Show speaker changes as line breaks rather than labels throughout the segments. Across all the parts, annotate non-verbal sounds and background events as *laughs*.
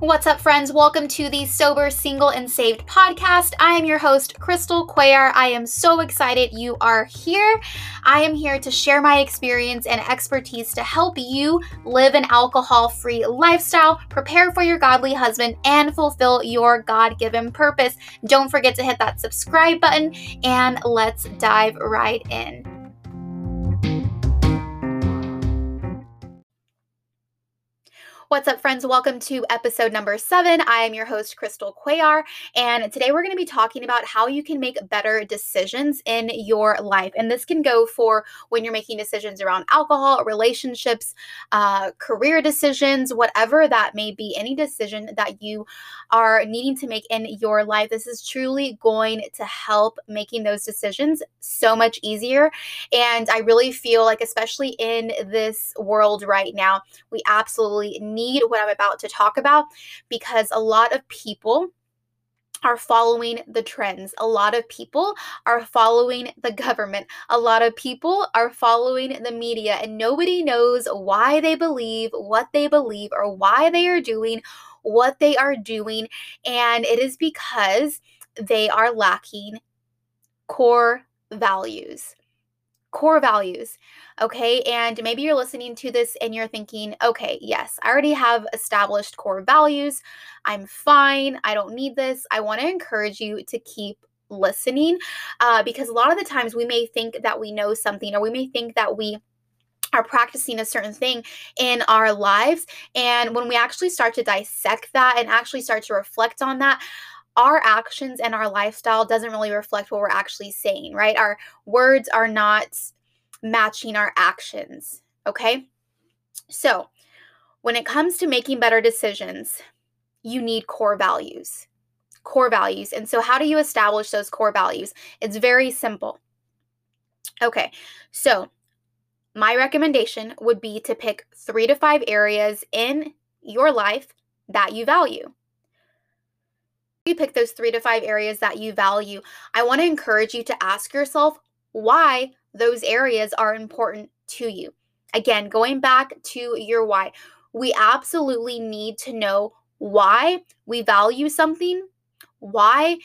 What's up, friends? Welcome to the Sober, Single, and Saved podcast. I am your host, Crystal Cuellar. I am so excited you are here. I am here to share my experience and expertise to help you live an alcohol free lifestyle, prepare for your godly husband, and fulfill your God given purpose. Don't forget to hit that subscribe button, and let's dive right in. What's up, friends? Welcome to episode number seven. I am your host, Crystal Cuellar, and today we're going to be talking about how you can make better decisions in your life. And this can go for when you're making decisions around alcohol, relationships, uh, career decisions, whatever that may be, any decision that you are needing to make in your life. This is truly going to help making those decisions so much easier. And I really feel like, especially in this world right now, we absolutely need need what I'm about to talk about because a lot of people are following the trends. A lot of people are following the government. A lot of people are following the media, and nobody knows why they believe what they believe or why they are doing what they are doing. And it is because they are lacking core values core values. Okay. And maybe you're listening to this and you're thinking, okay, yes, I already have established core values. I'm fine. I don't need this. I want to encourage you to keep listening uh, because a lot of the times we may think that we know something or we may think that we are practicing a certain thing in our lives. And when we actually start to dissect that and actually start to reflect on that, our actions and our lifestyle doesn't really reflect what we're actually saying, right? Our words are not matching our actions, okay? So, when it comes to making better decisions, you need core values. Core values. And so, how do you establish those core values? It's very simple. Okay, so my recommendation would be to pick three to five areas in your life that you value pick those three to five areas that you value, I want to encourage you to ask yourself why those areas are important to you. Again, going back to your why, we absolutely need to know why we value something, why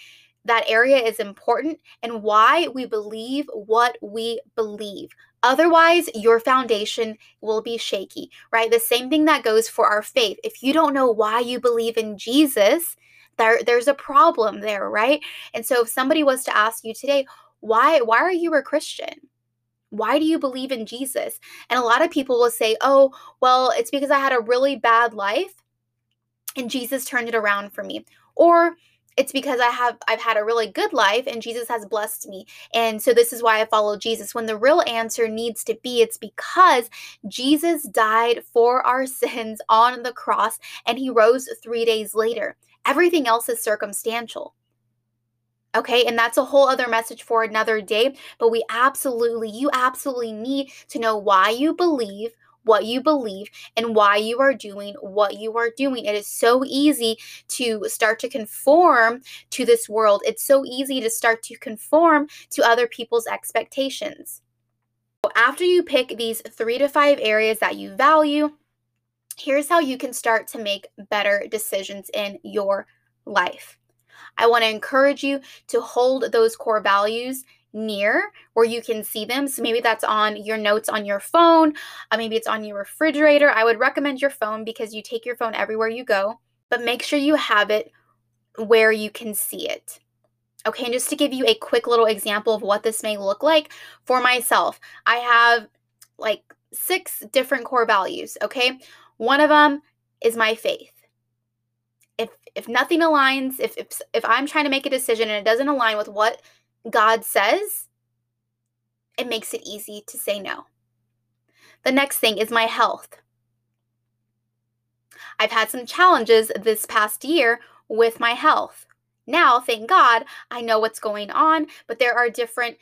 that area is important, and why we believe what we believe. Otherwise, your foundation will be shaky, right? The same thing that goes for our faith. If you don't know why you believe in Jesus, there there's a problem there right and so if somebody was to ask you today why why are you a christian why do you believe in jesus and a lot of people will say oh well it's because i had a really bad life and jesus turned it around for me or it's because I have I've had a really good life and Jesus has blessed me. And so this is why I follow Jesus. When the real answer needs to be it's because Jesus died for our *laughs* sins on the cross and he rose 3 days later. Everything else is circumstantial. Okay, and that's a whole other message for another day. But we absolutely, you absolutely need to know why you believe what you believe and why you are doing what you are doing. It is so easy to start to conform to this world. It's so easy to start to conform to other people's expectations. After you pick these three to five areas that you value, here's how you can start to make better decisions in your life. I want to encourage you to hold those core values near where you can see them. So maybe that's on your notes on your phone, uh, maybe it's on your refrigerator. I would recommend your phone because you take your phone everywhere you go, but make sure you have it where you can see it. Okay, and just to give you a quick little example of what this may look like for myself, I have like six different core values. Okay, one of them is my faith. If if nothing aligns, if if if I'm trying to make a decision and it doesn't align with what God says, it makes it easy to say no. The next thing is my health. I've had some challenges this past year with my health. Now, thank God, I know what's going on, but there are different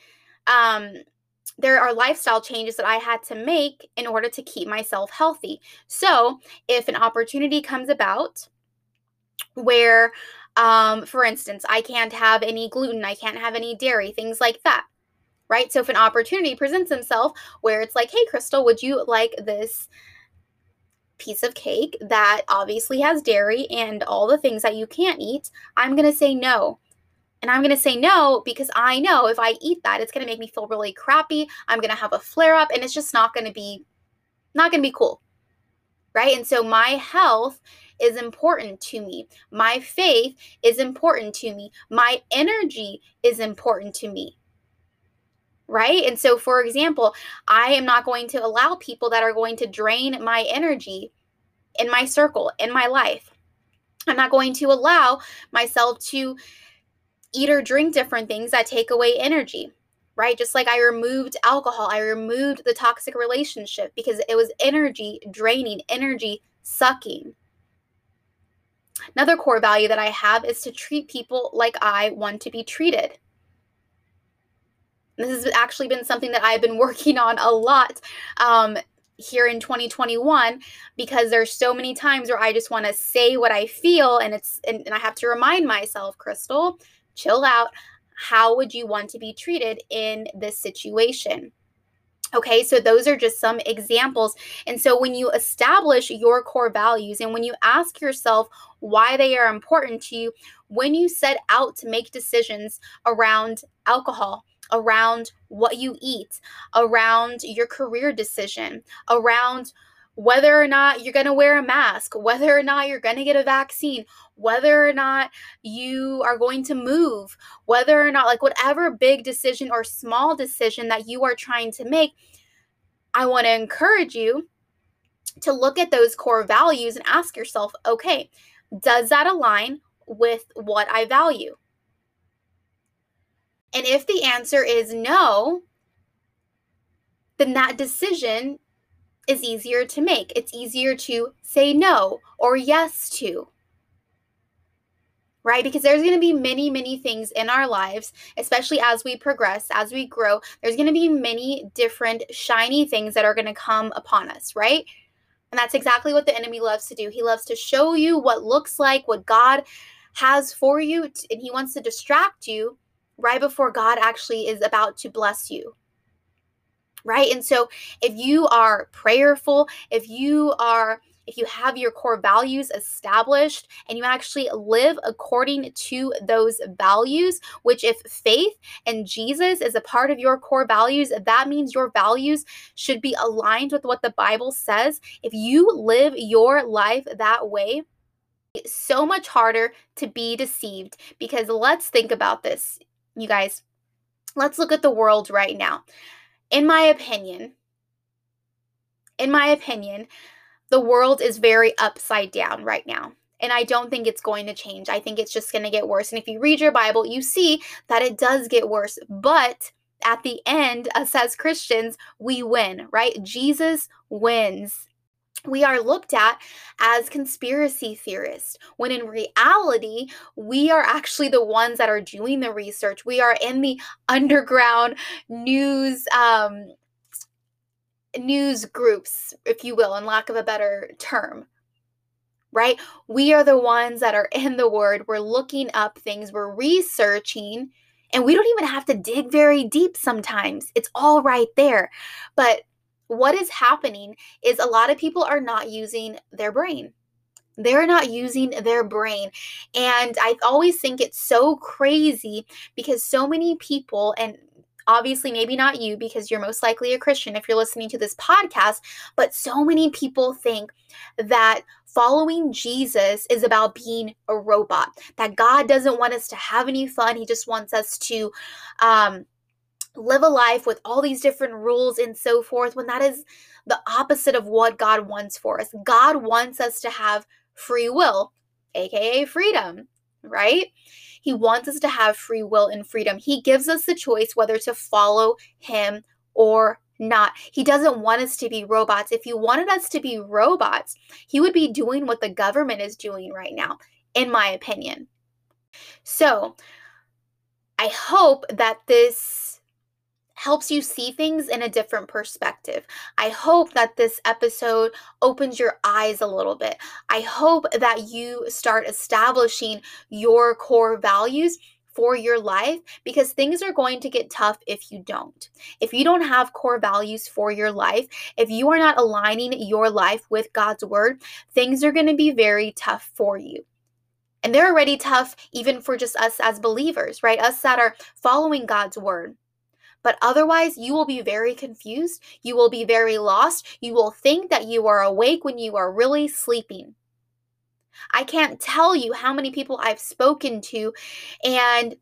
um there are lifestyle changes that I had to make in order to keep myself healthy. So, if an opportunity comes about where, um, for instance, I can't have any gluten, I can't have any dairy, things like that, right? So, if an opportunity presents itself where it's like, hey, Crystal, would you like this piece of cake that obviously has dairy and all the things that you can't eat, I'm going to say no. And I'm going to say no because I know if I eat that, it's going to make me feel really crappy. I'm going to have a flare up and it's just not going to be not going to be cool. Right? And so my health is important to me. My faith is important to me. My energy is important to me right? And so, for example, I am not going to allow people that are going to drain my energy in my circle, in my life. I'm not going to allow myself to eat or drink different things that take away energy, right? Just like I removed alcohol, I removed the toxic relationship because it was energy draining, energy sucking. Another core value that I have is to treat people like I want to be treated. This has actually been something that I've been *laughs* working on a lot um, here in 2021 because there's so many times where I just want to say what I feel and it's and, and I have to remind myself, Crystal, chill out. How would you want to be treated in this situation? Okay, so those are just some examples. And so when you establish your core values and when you ask yourself why they are important to you, when you set out to make decisions around alcohol, around what you eat, around your career decision, around whether or not you're going to wear a mask, whether or not you're going to get a vaccine, whether or not you are going to move, whether or not, like, whatever big decision or small decision that you are trying to make, I want to encourage you to look at those core values and ask yourself, okay, does that align with what I value? And if the answer is no, then that decision is easier to make. It's easier to say no or yes to. Right? Because there's going to be many, many things in our lives, especially as we progress, as we grow. There's going to be many different shiny things that are going to come upon us, right? And that's exactly what the enemy loves to do. He loves to show you what looks like, what God has for you, and he wants to distract you right before God actually is about to bless you. Right? And so if you are prayerful, if you are if you have your core values established and you actually live according to those values, which if faith and Jesus is a part of your core values, that means your values should be aligned with what the Bible says. If you live your life that way, it's so much harder to be deceived because let's think about this you guys, let's look at the world right now. In my opinion, in my opinion, the world is very upside down right now. And I don't think it's going to change. I think it's just going to get worse. And if you read your Bible, you see that it does get worse. But at the end, us as Christians, we win, right? Jesus wins we are looked at as conspiracy theorists when in reality we are actually the ones that are doing the research. We are in the underground news um, news groups if you will in lack of a better term right? We are the ones that are in the word. We're looking up things. We're researching and we don't even have to dig very deep sometimes. It's all right there. But what is happening is a lot of people are not using their brain. They're not using their brain. And I always think it's so crazy because so many people, and obviously maybe not you because you're most likely a Christian if you're listening to this podcast, but so many people think that following Jesus is about being a robot, that God doesn't want us to have any fun. He just wants us to um, live a life with all these different rules and so forth when that is the opposite of what God wants for us. God wants us to have free will, aka freedom, right? He wants us to have free will and freedom. He gives us the choice whether to follow him or not. He doesn't want us to be robots. If he wanted us to be robots, he would be doing what the government is doing right now, in my opinion. So, I hope that this helps you see things in a different perspective. I hope that this episode opens your eyes a little bit. I hope that you start establishing your core values for your life because things are going to get tough if you don't. If you don't have core values for your life, if you are not aligning your life with God's word, things are going to be very tough for you. And they're already tough even for just us as believers, right? Us that are following God's word. But otherwise, you will be very confused. You will be very lost. You will think that you are awake when you are really sleeping. I can't tell you how many people I've spoken to, and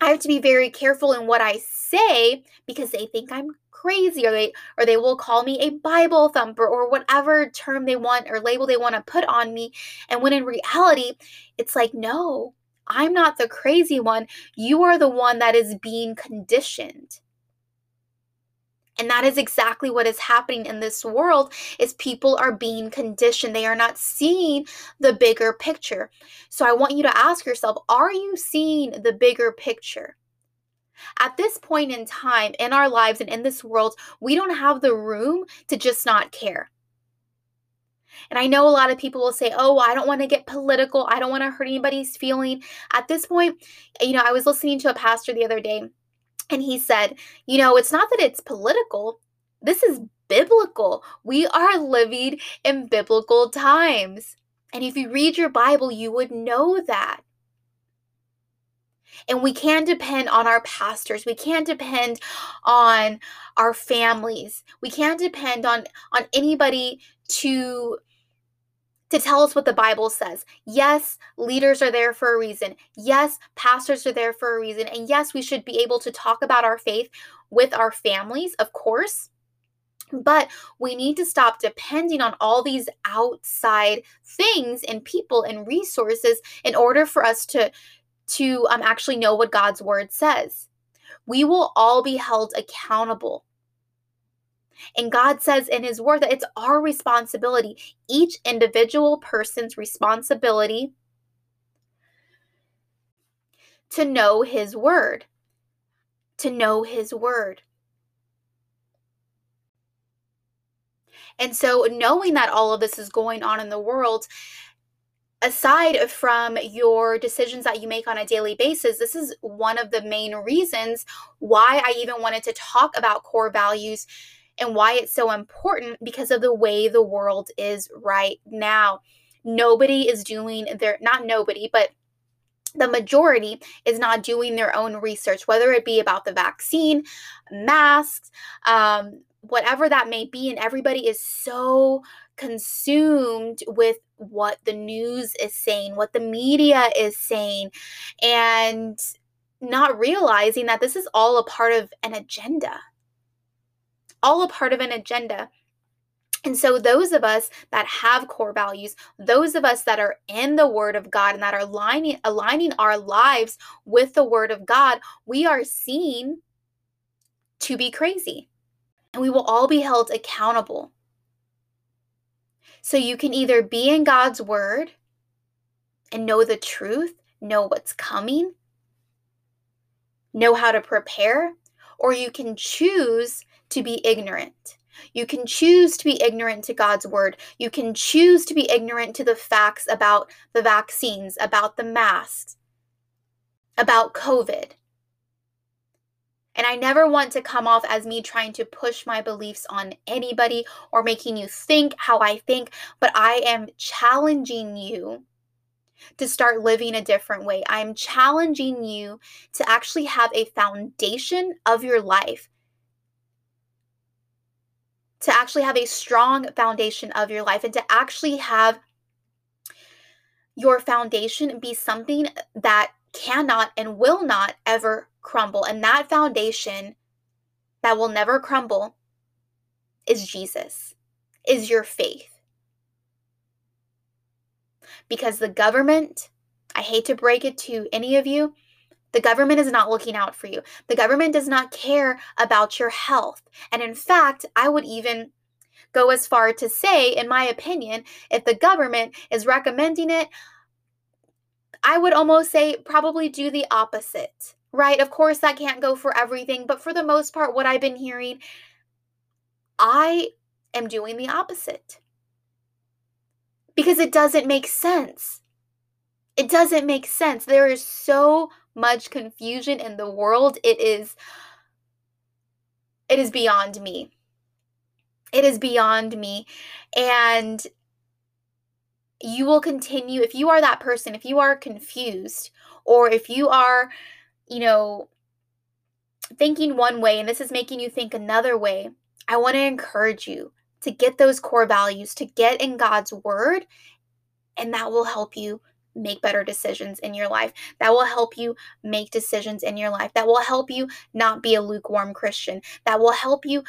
I have to be very careful in what I say because they think I'm crazy or they or they will call me a bible thumper or whatever term they want or label they want to put on me and when in reality it's like no i'm not the crazy one you are the one that is being conditioned and that is exactly what is happening in this world is people are being conditioned. They are not seeing the bigger picture. So I want you to ask yourself, are you seeing the bigger picture? At this point in time in our lives and in this world, we don't have the room to just not care. And I know a lot of people will say, oh, I don't want to get political. I don't want to hurt anybody's feeling. At this point, you know, I was listening to a pastor the other day and he said, You know, it's not that it's political, this is biblical. We are living in biblical times. And if you read your Bible, you would know that. And we can depend on our pastors. We can't depend on our families. We can't depend on on anybody to to tell us what the Bible says. Yes, leaders are there for a reason. Yes, pastors are there for a reason. And yes, we should be able to talk about our faith with our families, of course. But we need to stop depending on all these outside things and people and resources in order for us to to um, actually know what God's word says. We will all be held accountable and God says in His Word that it's our responsibility, each individual person's responsibility to know His Word. To know His Word. And so, knowing that all of this is going on in the world, aside from your decisions that you make on a daily basis, this is one of the main reasons why I even wanted to talk about core values and why it's so important because of the way the world is right now. Nobody is doing their, not nobody, but the majority is not doing their own research, whether it be about the vaccine, masks, um, whatever that may be. And everybody is so consumed with what the news is saying, what the media is saying, and not realizing that this is all a part of an agenda all a part of an agenda. And so, those of us that have core values, those of us that are in the Word of God and that are aligning, aligning our lives with the Word of God, we are seen to be crazy. And we will all be held accountable. So, you can either be in God's Word and know the truth, know what's coming, know how to prepare, or you can choose to be ignorant. You can choose to be ignorant to God's word. You can choose to be ignorant to the facts about the vaccines, about the masks, about COVID. And I never want to come off as me trying to push my beliefs on anybody or making you think how I think, but I am challenging you to start living a different way. I'm challenging you to actually have a foundation of your life to actually have a strong foundation of your life and to actually have your foundation be something that cannot and will not ever crumble. And that foundation that will never crumble is Jesus, is your faith. Because the government, I hate to break it to any of you, the government is not looking out for you. The government does not care about your health. And in fact, I would even go as far to say, in my opinion, if the government is recommending it, I would almost say probably do the opposite, right? Of course, that can't go for everything, but for the most part, what I've been hearing, I am doing the opposite because it doesn't make sense. It doesn't make sense. There is so much confusion in the world. It is it is beyond me. It is beyond me. And you will continue if you are that person, if you are confused or if you are, you know, thinking one way and this is making you think another way, I want to encourage you to get those core values, to get in God's word, and that will help you make better decisions in your life. That will help you make decisions in your life. That will help you not be a lukewarm Christian. That will help you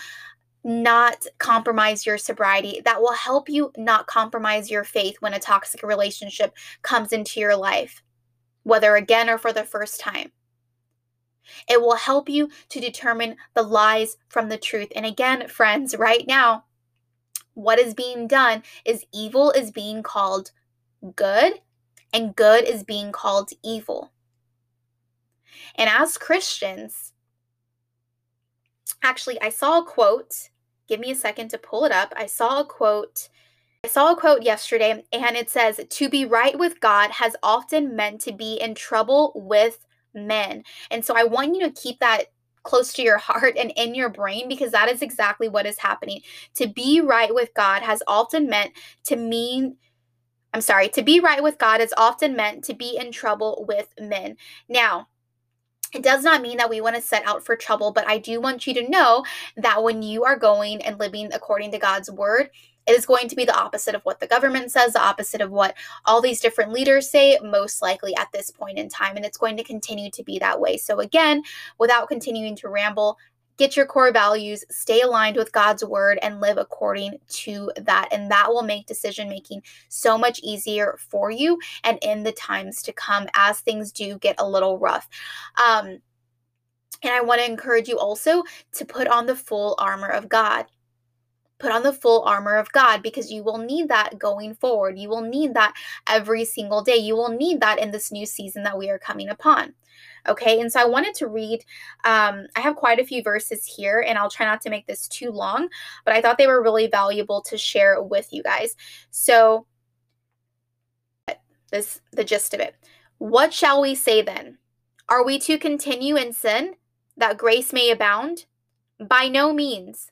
not compromise your sobriety. That will help you not compromise your faith when a toxic relationship comes into your life, whether again or for the first time. It will help you to determine the lies from the truth. And again, friends, right now, what is being done is evil is being called good and good is being called evil. And as Christians, actually, I saw a quote. Give me a second to pull it up. I saw a quote. I saw a quote yesterday, and it says, To be right with God has often meant to be in trouble with men. And so I want you to keep that close to your *laughs* heart and in your brain because that is exactly what is happening. To be right with God has often meant to mean I'm sorry, to be right with God is often meant to be in trouble with men. Now, it does not mean that we want to set out for trouble, but I do want you to know that when you are going and living according to God's word, it is going to be the opposite of what the government says, the opposite of what all these different leaders say, most likely at this point in time. And it's going to continue to be that way. So, again, without continuing to ramble, get your core values, stay aligned with God's word, and live according to that. And that will make decision making so much easier for you and in the times to come as things do get a little rough. Um, and I want to encourage you also to put on the full armor of God. Put on the full armor of God because you will need that going forward. You will need that every single day. You will need that in this new season that we are coming upon. Okay, and so I wanted to read, um, I have quite a few verses here, and I'll try not to make this too long, but I thought they were really valuable to share with you guys. So, this the gist of it. What shall we say then? Are we to continue in sin that grace may abound? By no means.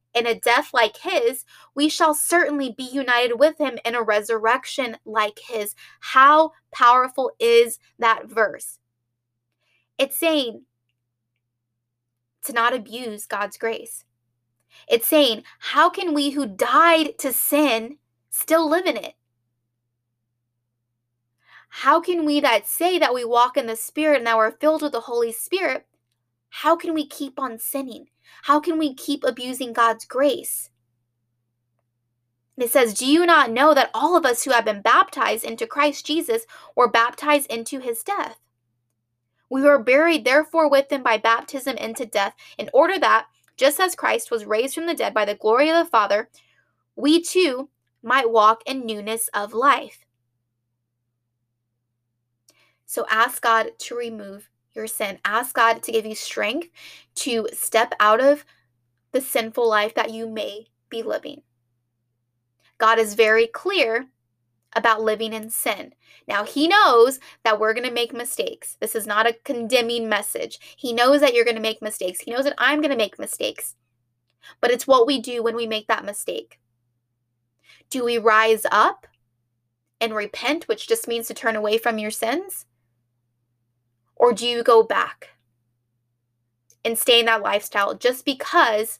in a death like his, we shall certainly be united with him in a resurrection like his. How powerful is that verse? It's saying to not abuse God's grace. It's saying, how can we who died to sin still live in it? How can we that say that we walk in the Spirit and that we're filled with the Holy Spirit, how can we keep on sinning? How can we keep abusing God's grace? it says, Do you not know that all of us who have been baptized into Christ Jesus were baptized into his death? We were buried, therefore, with him by baptism into death, in order that, just as Christ was raised from the dead by the glory of the Father, we too might walk in newness of life. So ask God to remove your sin. Ask God to give you strength to step out of the sinful life that you may be living. God is very clear about living in sin. Now, He knows that we're going to make mistakes. This is not a condemning message. He knows that you're going to make mistakes. He knows that I'm going to make mistakes. But it's what we do when we make that mistake. Do we rise up and repent, which just means to turn away from your sins? Or do you go back and stay in that lifestyle just because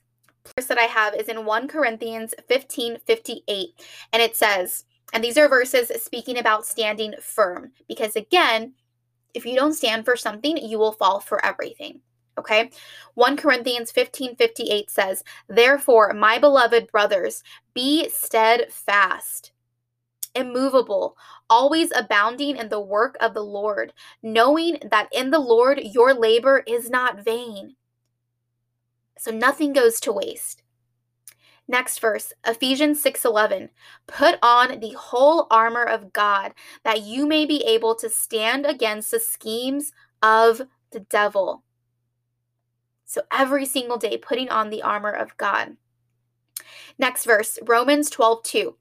verse that I have is in 1 Corinthians 15 58. And it says, and these are verses speaking about standing firm. Because again, if you don't stand for something, you will fall for everything. Okay. 1 Corinthians 15 58 says, Therefore, my beloved brothers, be steadfast immovable, always abounding in the work of the Lord, knowing that in the Lord your labor is not vain. So nothing goes to waste. Next verse, Ephesians 6:11. Put on the whole armor of God that you may be able to stand against the schemes of the devil. So every single day putting on the armor of God. Next verse, Romans 12, 2.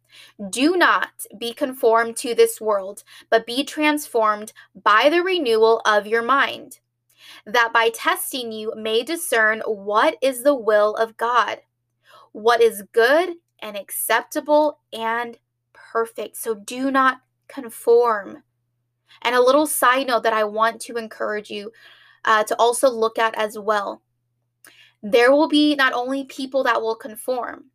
Do not be conformed to this world, but be transformed by the renewal of your mind, that by testing you may discern what is the will of God, what is good and acceptable and perfect. So do not conform. And a little side note that I want to encourage you uh, to also look at as well. There will be not only people that will conform,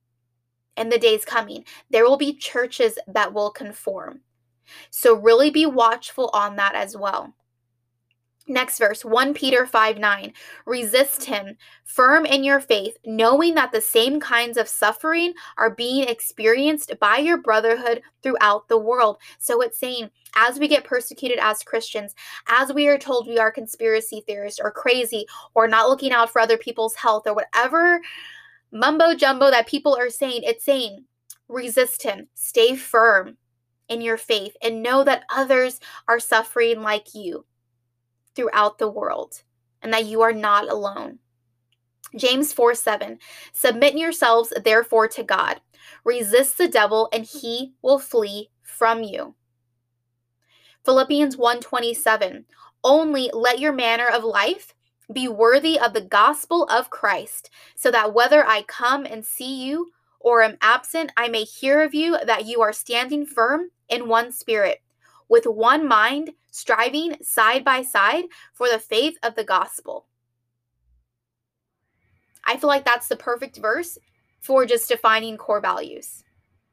in the days coming. There will be churches that will conform. So, really be watchful on that as well. Next verse, 1 Peter 5 9. Resist him, firm in your faith, knowing that the same kinds of suffering are being experienced by your brotherhood throughout the world. So it's saying, as we get persecuted as Christians, as we are told we are conspiracy theorists or crazy or not looking out for other people's health or whatever mumbo jumbo that people are saying, it's saying resist him, stay firm in your faith, and know that others are suffering like you throughout the world and that you are not alone. James 4 7 Submit yourselves therefore to God. Resist the devil, and he will flee from you. Philippians 1:27 Only let your manner of life be worthy of the gospel of Christ, so that whether I come and see you or am absent, I may hear of you that you are standing firm in one spirit, with one mind, striving side by side for the faith of the gospel. I feel like that's the perfect verse for just defining core values.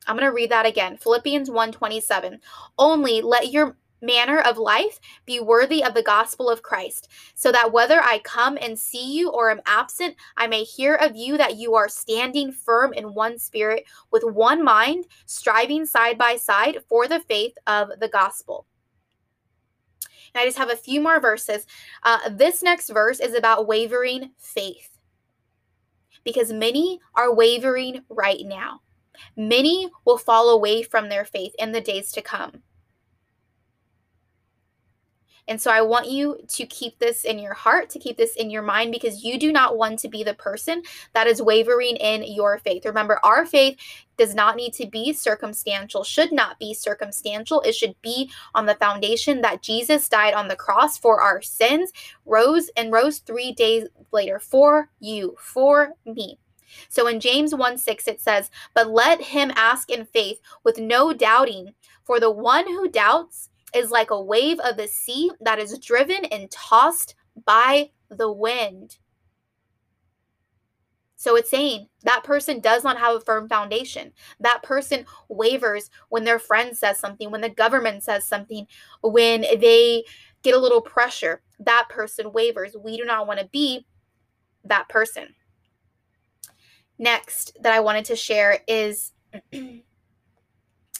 I'm going to read that again. Philippians 1:27. Only let your manner of life be worthy of the gospel of Christ, so that whether I come and see you or am absent, I may hear of you that you are standing firm in one spirit, with one mind, striving side by side for the faith of the gospel. And I just have a few more verses. Uh, this next verse is about wavering faith. Because many are wavering right now. Many will fall away from their faith in the days to come. And so I want you to keep this in your heart, to keep this in your mind, because you do not want to be the person that is wavering in your faith. Remember, our faith does not need to be circumstantial, should not be circumstantial. It should be on the foundation that Jesus died on the cross for our sins, rose and rose three days later for you, for me. So in James 1 6, it says, But let him ask in faith with no doubting, for the one who doubts is like a wave of the sea that is driven and tossed by the wind. So it's saying that person does not have a firm foundation. That person wavers when their friend says something, when the government says something, when they get a little pressure. That person wavers. We do not want to be that person. Next, that I wanted to share is *clears throat*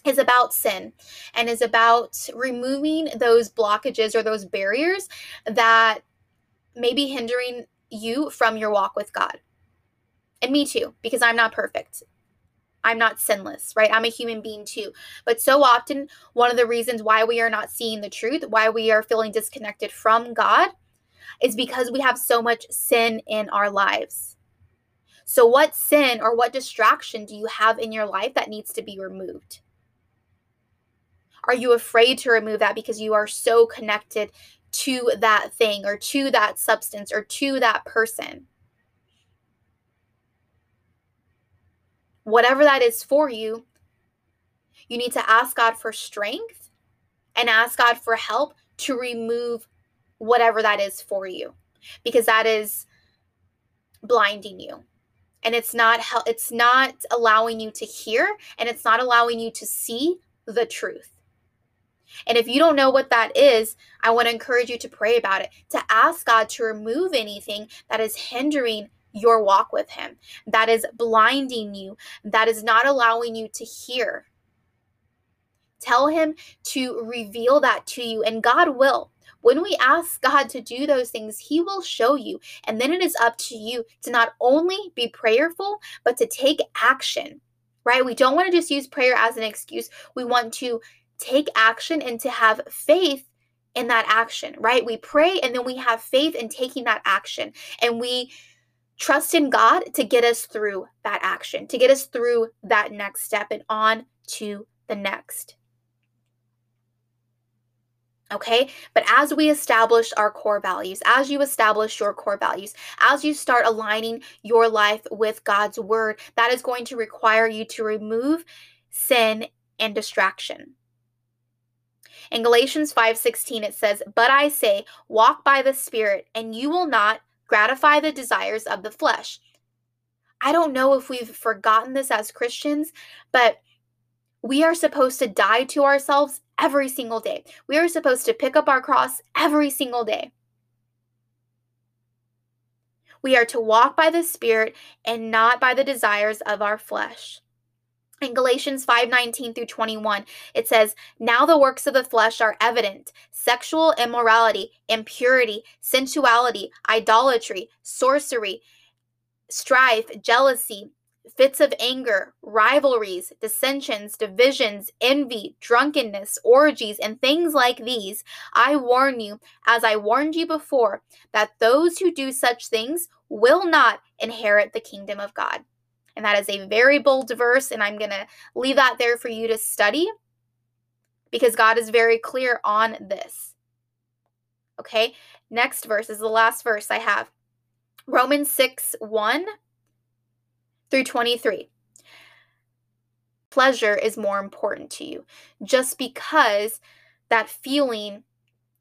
is about sin and is about removing those blockages or those barriers that may be hindering you from your walk with God. And me too, because I'm not perfect. I'm not sinless, right? I'm a human being too. But so often, one of the reasons why we are not seeing the truth, why we are feeling disconnected from God, is because we have so much sin in our lives. So, what sin or what distraction do you have in your life that needs to be removed? Are you afraid to remove that because you are so connected to that thing or to that substance or to that person? Whatever that is for you, you need to ask God for strength and ask God for help to remove whatever that is for you because that is blinding you and it's not it's not allowing you to hear and it's not allowing you to see the truth and if you don't know what that is, I want to encourage you to pray about it, to ask God to remove anything that is hindering your walk with Him, that is blinding you, that is not allowing you to hear. Tell Him to reveal that to you, and God will. When we ask God to do those things, He will show you. And then it is up to you to not only be prayerful, but to take action, right? We don't want to just use prayer as an excuse. We want to take action and to have faith in that action, right? We pray and then we have faith in taking that action. And we trust in God to get us through that action, to get us through that next step and on to the next. Okay, but as we establish our core values, as you establish your core values, as you start aligning your life with God's word, that is going to require you to remove sin and distraction. In Galatians 5:16 it says, "But I say, walk by the Spirit, and you will not gratify the desires of the flesh." I don't know if we've forgotten this as Christians, but we are supposed to die to ourselves every single day. We are supposed to pick up our cross every single day. We are to walk by the Spirit and not by the desires of our flesh. In Galatians 5:19 through 21, it says, "Now the works of the flesh are evident: sexual immorality, impurity, sensuality, idolatry, sorcery, strife, jealousy, fits of anger, rivalries, dissensions, divisions, envy, drunkenness, orgies, and things like these, I warn you, as I warned you before, that those who do such things will not inherit the kingdom of God. And that is a very bold verse, and I'm going to leave that there for you to study because God is very clear on this. Okay, next verse is the last verse I have. Romans 6 1 through 23. Pleasure is more important to you just because that feeling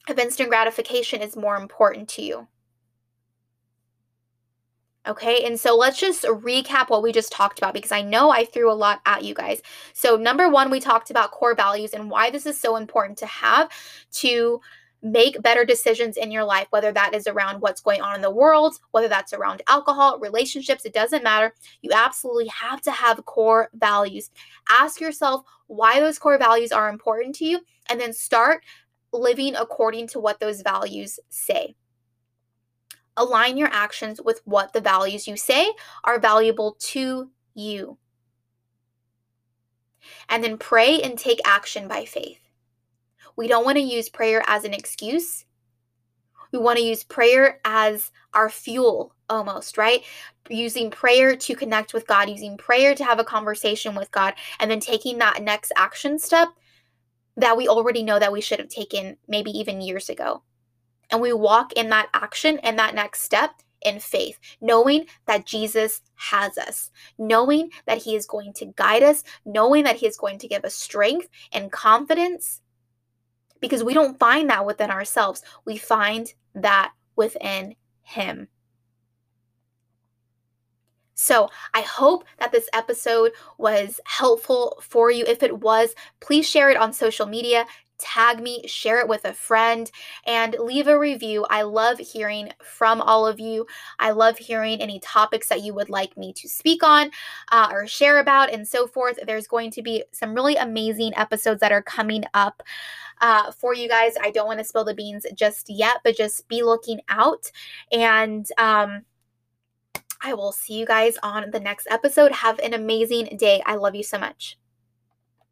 of instant gratification is more important to you. Okay, and so let's just recap what we just talked about because I know I threw a lot at you guys. So, number one, we talked about core values and why this is so important to have to make better decisions in your life, whether that is around what's going on in the world, whether that's around alcohol, relationships, it doesn't matter. You absolutely have to have core values. Ask yourself why those core values are important to you, and then start living according to what those values say. Align your actions with what the values you say are valuable to you. And then pray and take action by faith. We don't want to use prayer as an excuse. We want to use prayer as our fuel almost, right? Using prayer to connect with God, using prayer to have a conversation with God, and then taking that next action step that we already know that we should have taken maybe even years ago. And we walk in that action and that next step in faith, knowing that Jesus has us, knowing that He is going to guide us, knowing that He is going to give us strength and confidence because we don't find that within ourselves. We find that within Him. So, I hope that this episode was helpful for you. If it was, please share it on social media tag me, share it with a friend, and leave a review. I love hearing from all of you. I love hearing any topics that you would like me to speak on uh, or share about and so forth. There's going to be some really amazing episodes that are coming up. Uh, for you guys, I don't want to spill the beans just yet, but just be looking out. And um, I will see you guys on the next episode. Have an amazing day. I love you so much.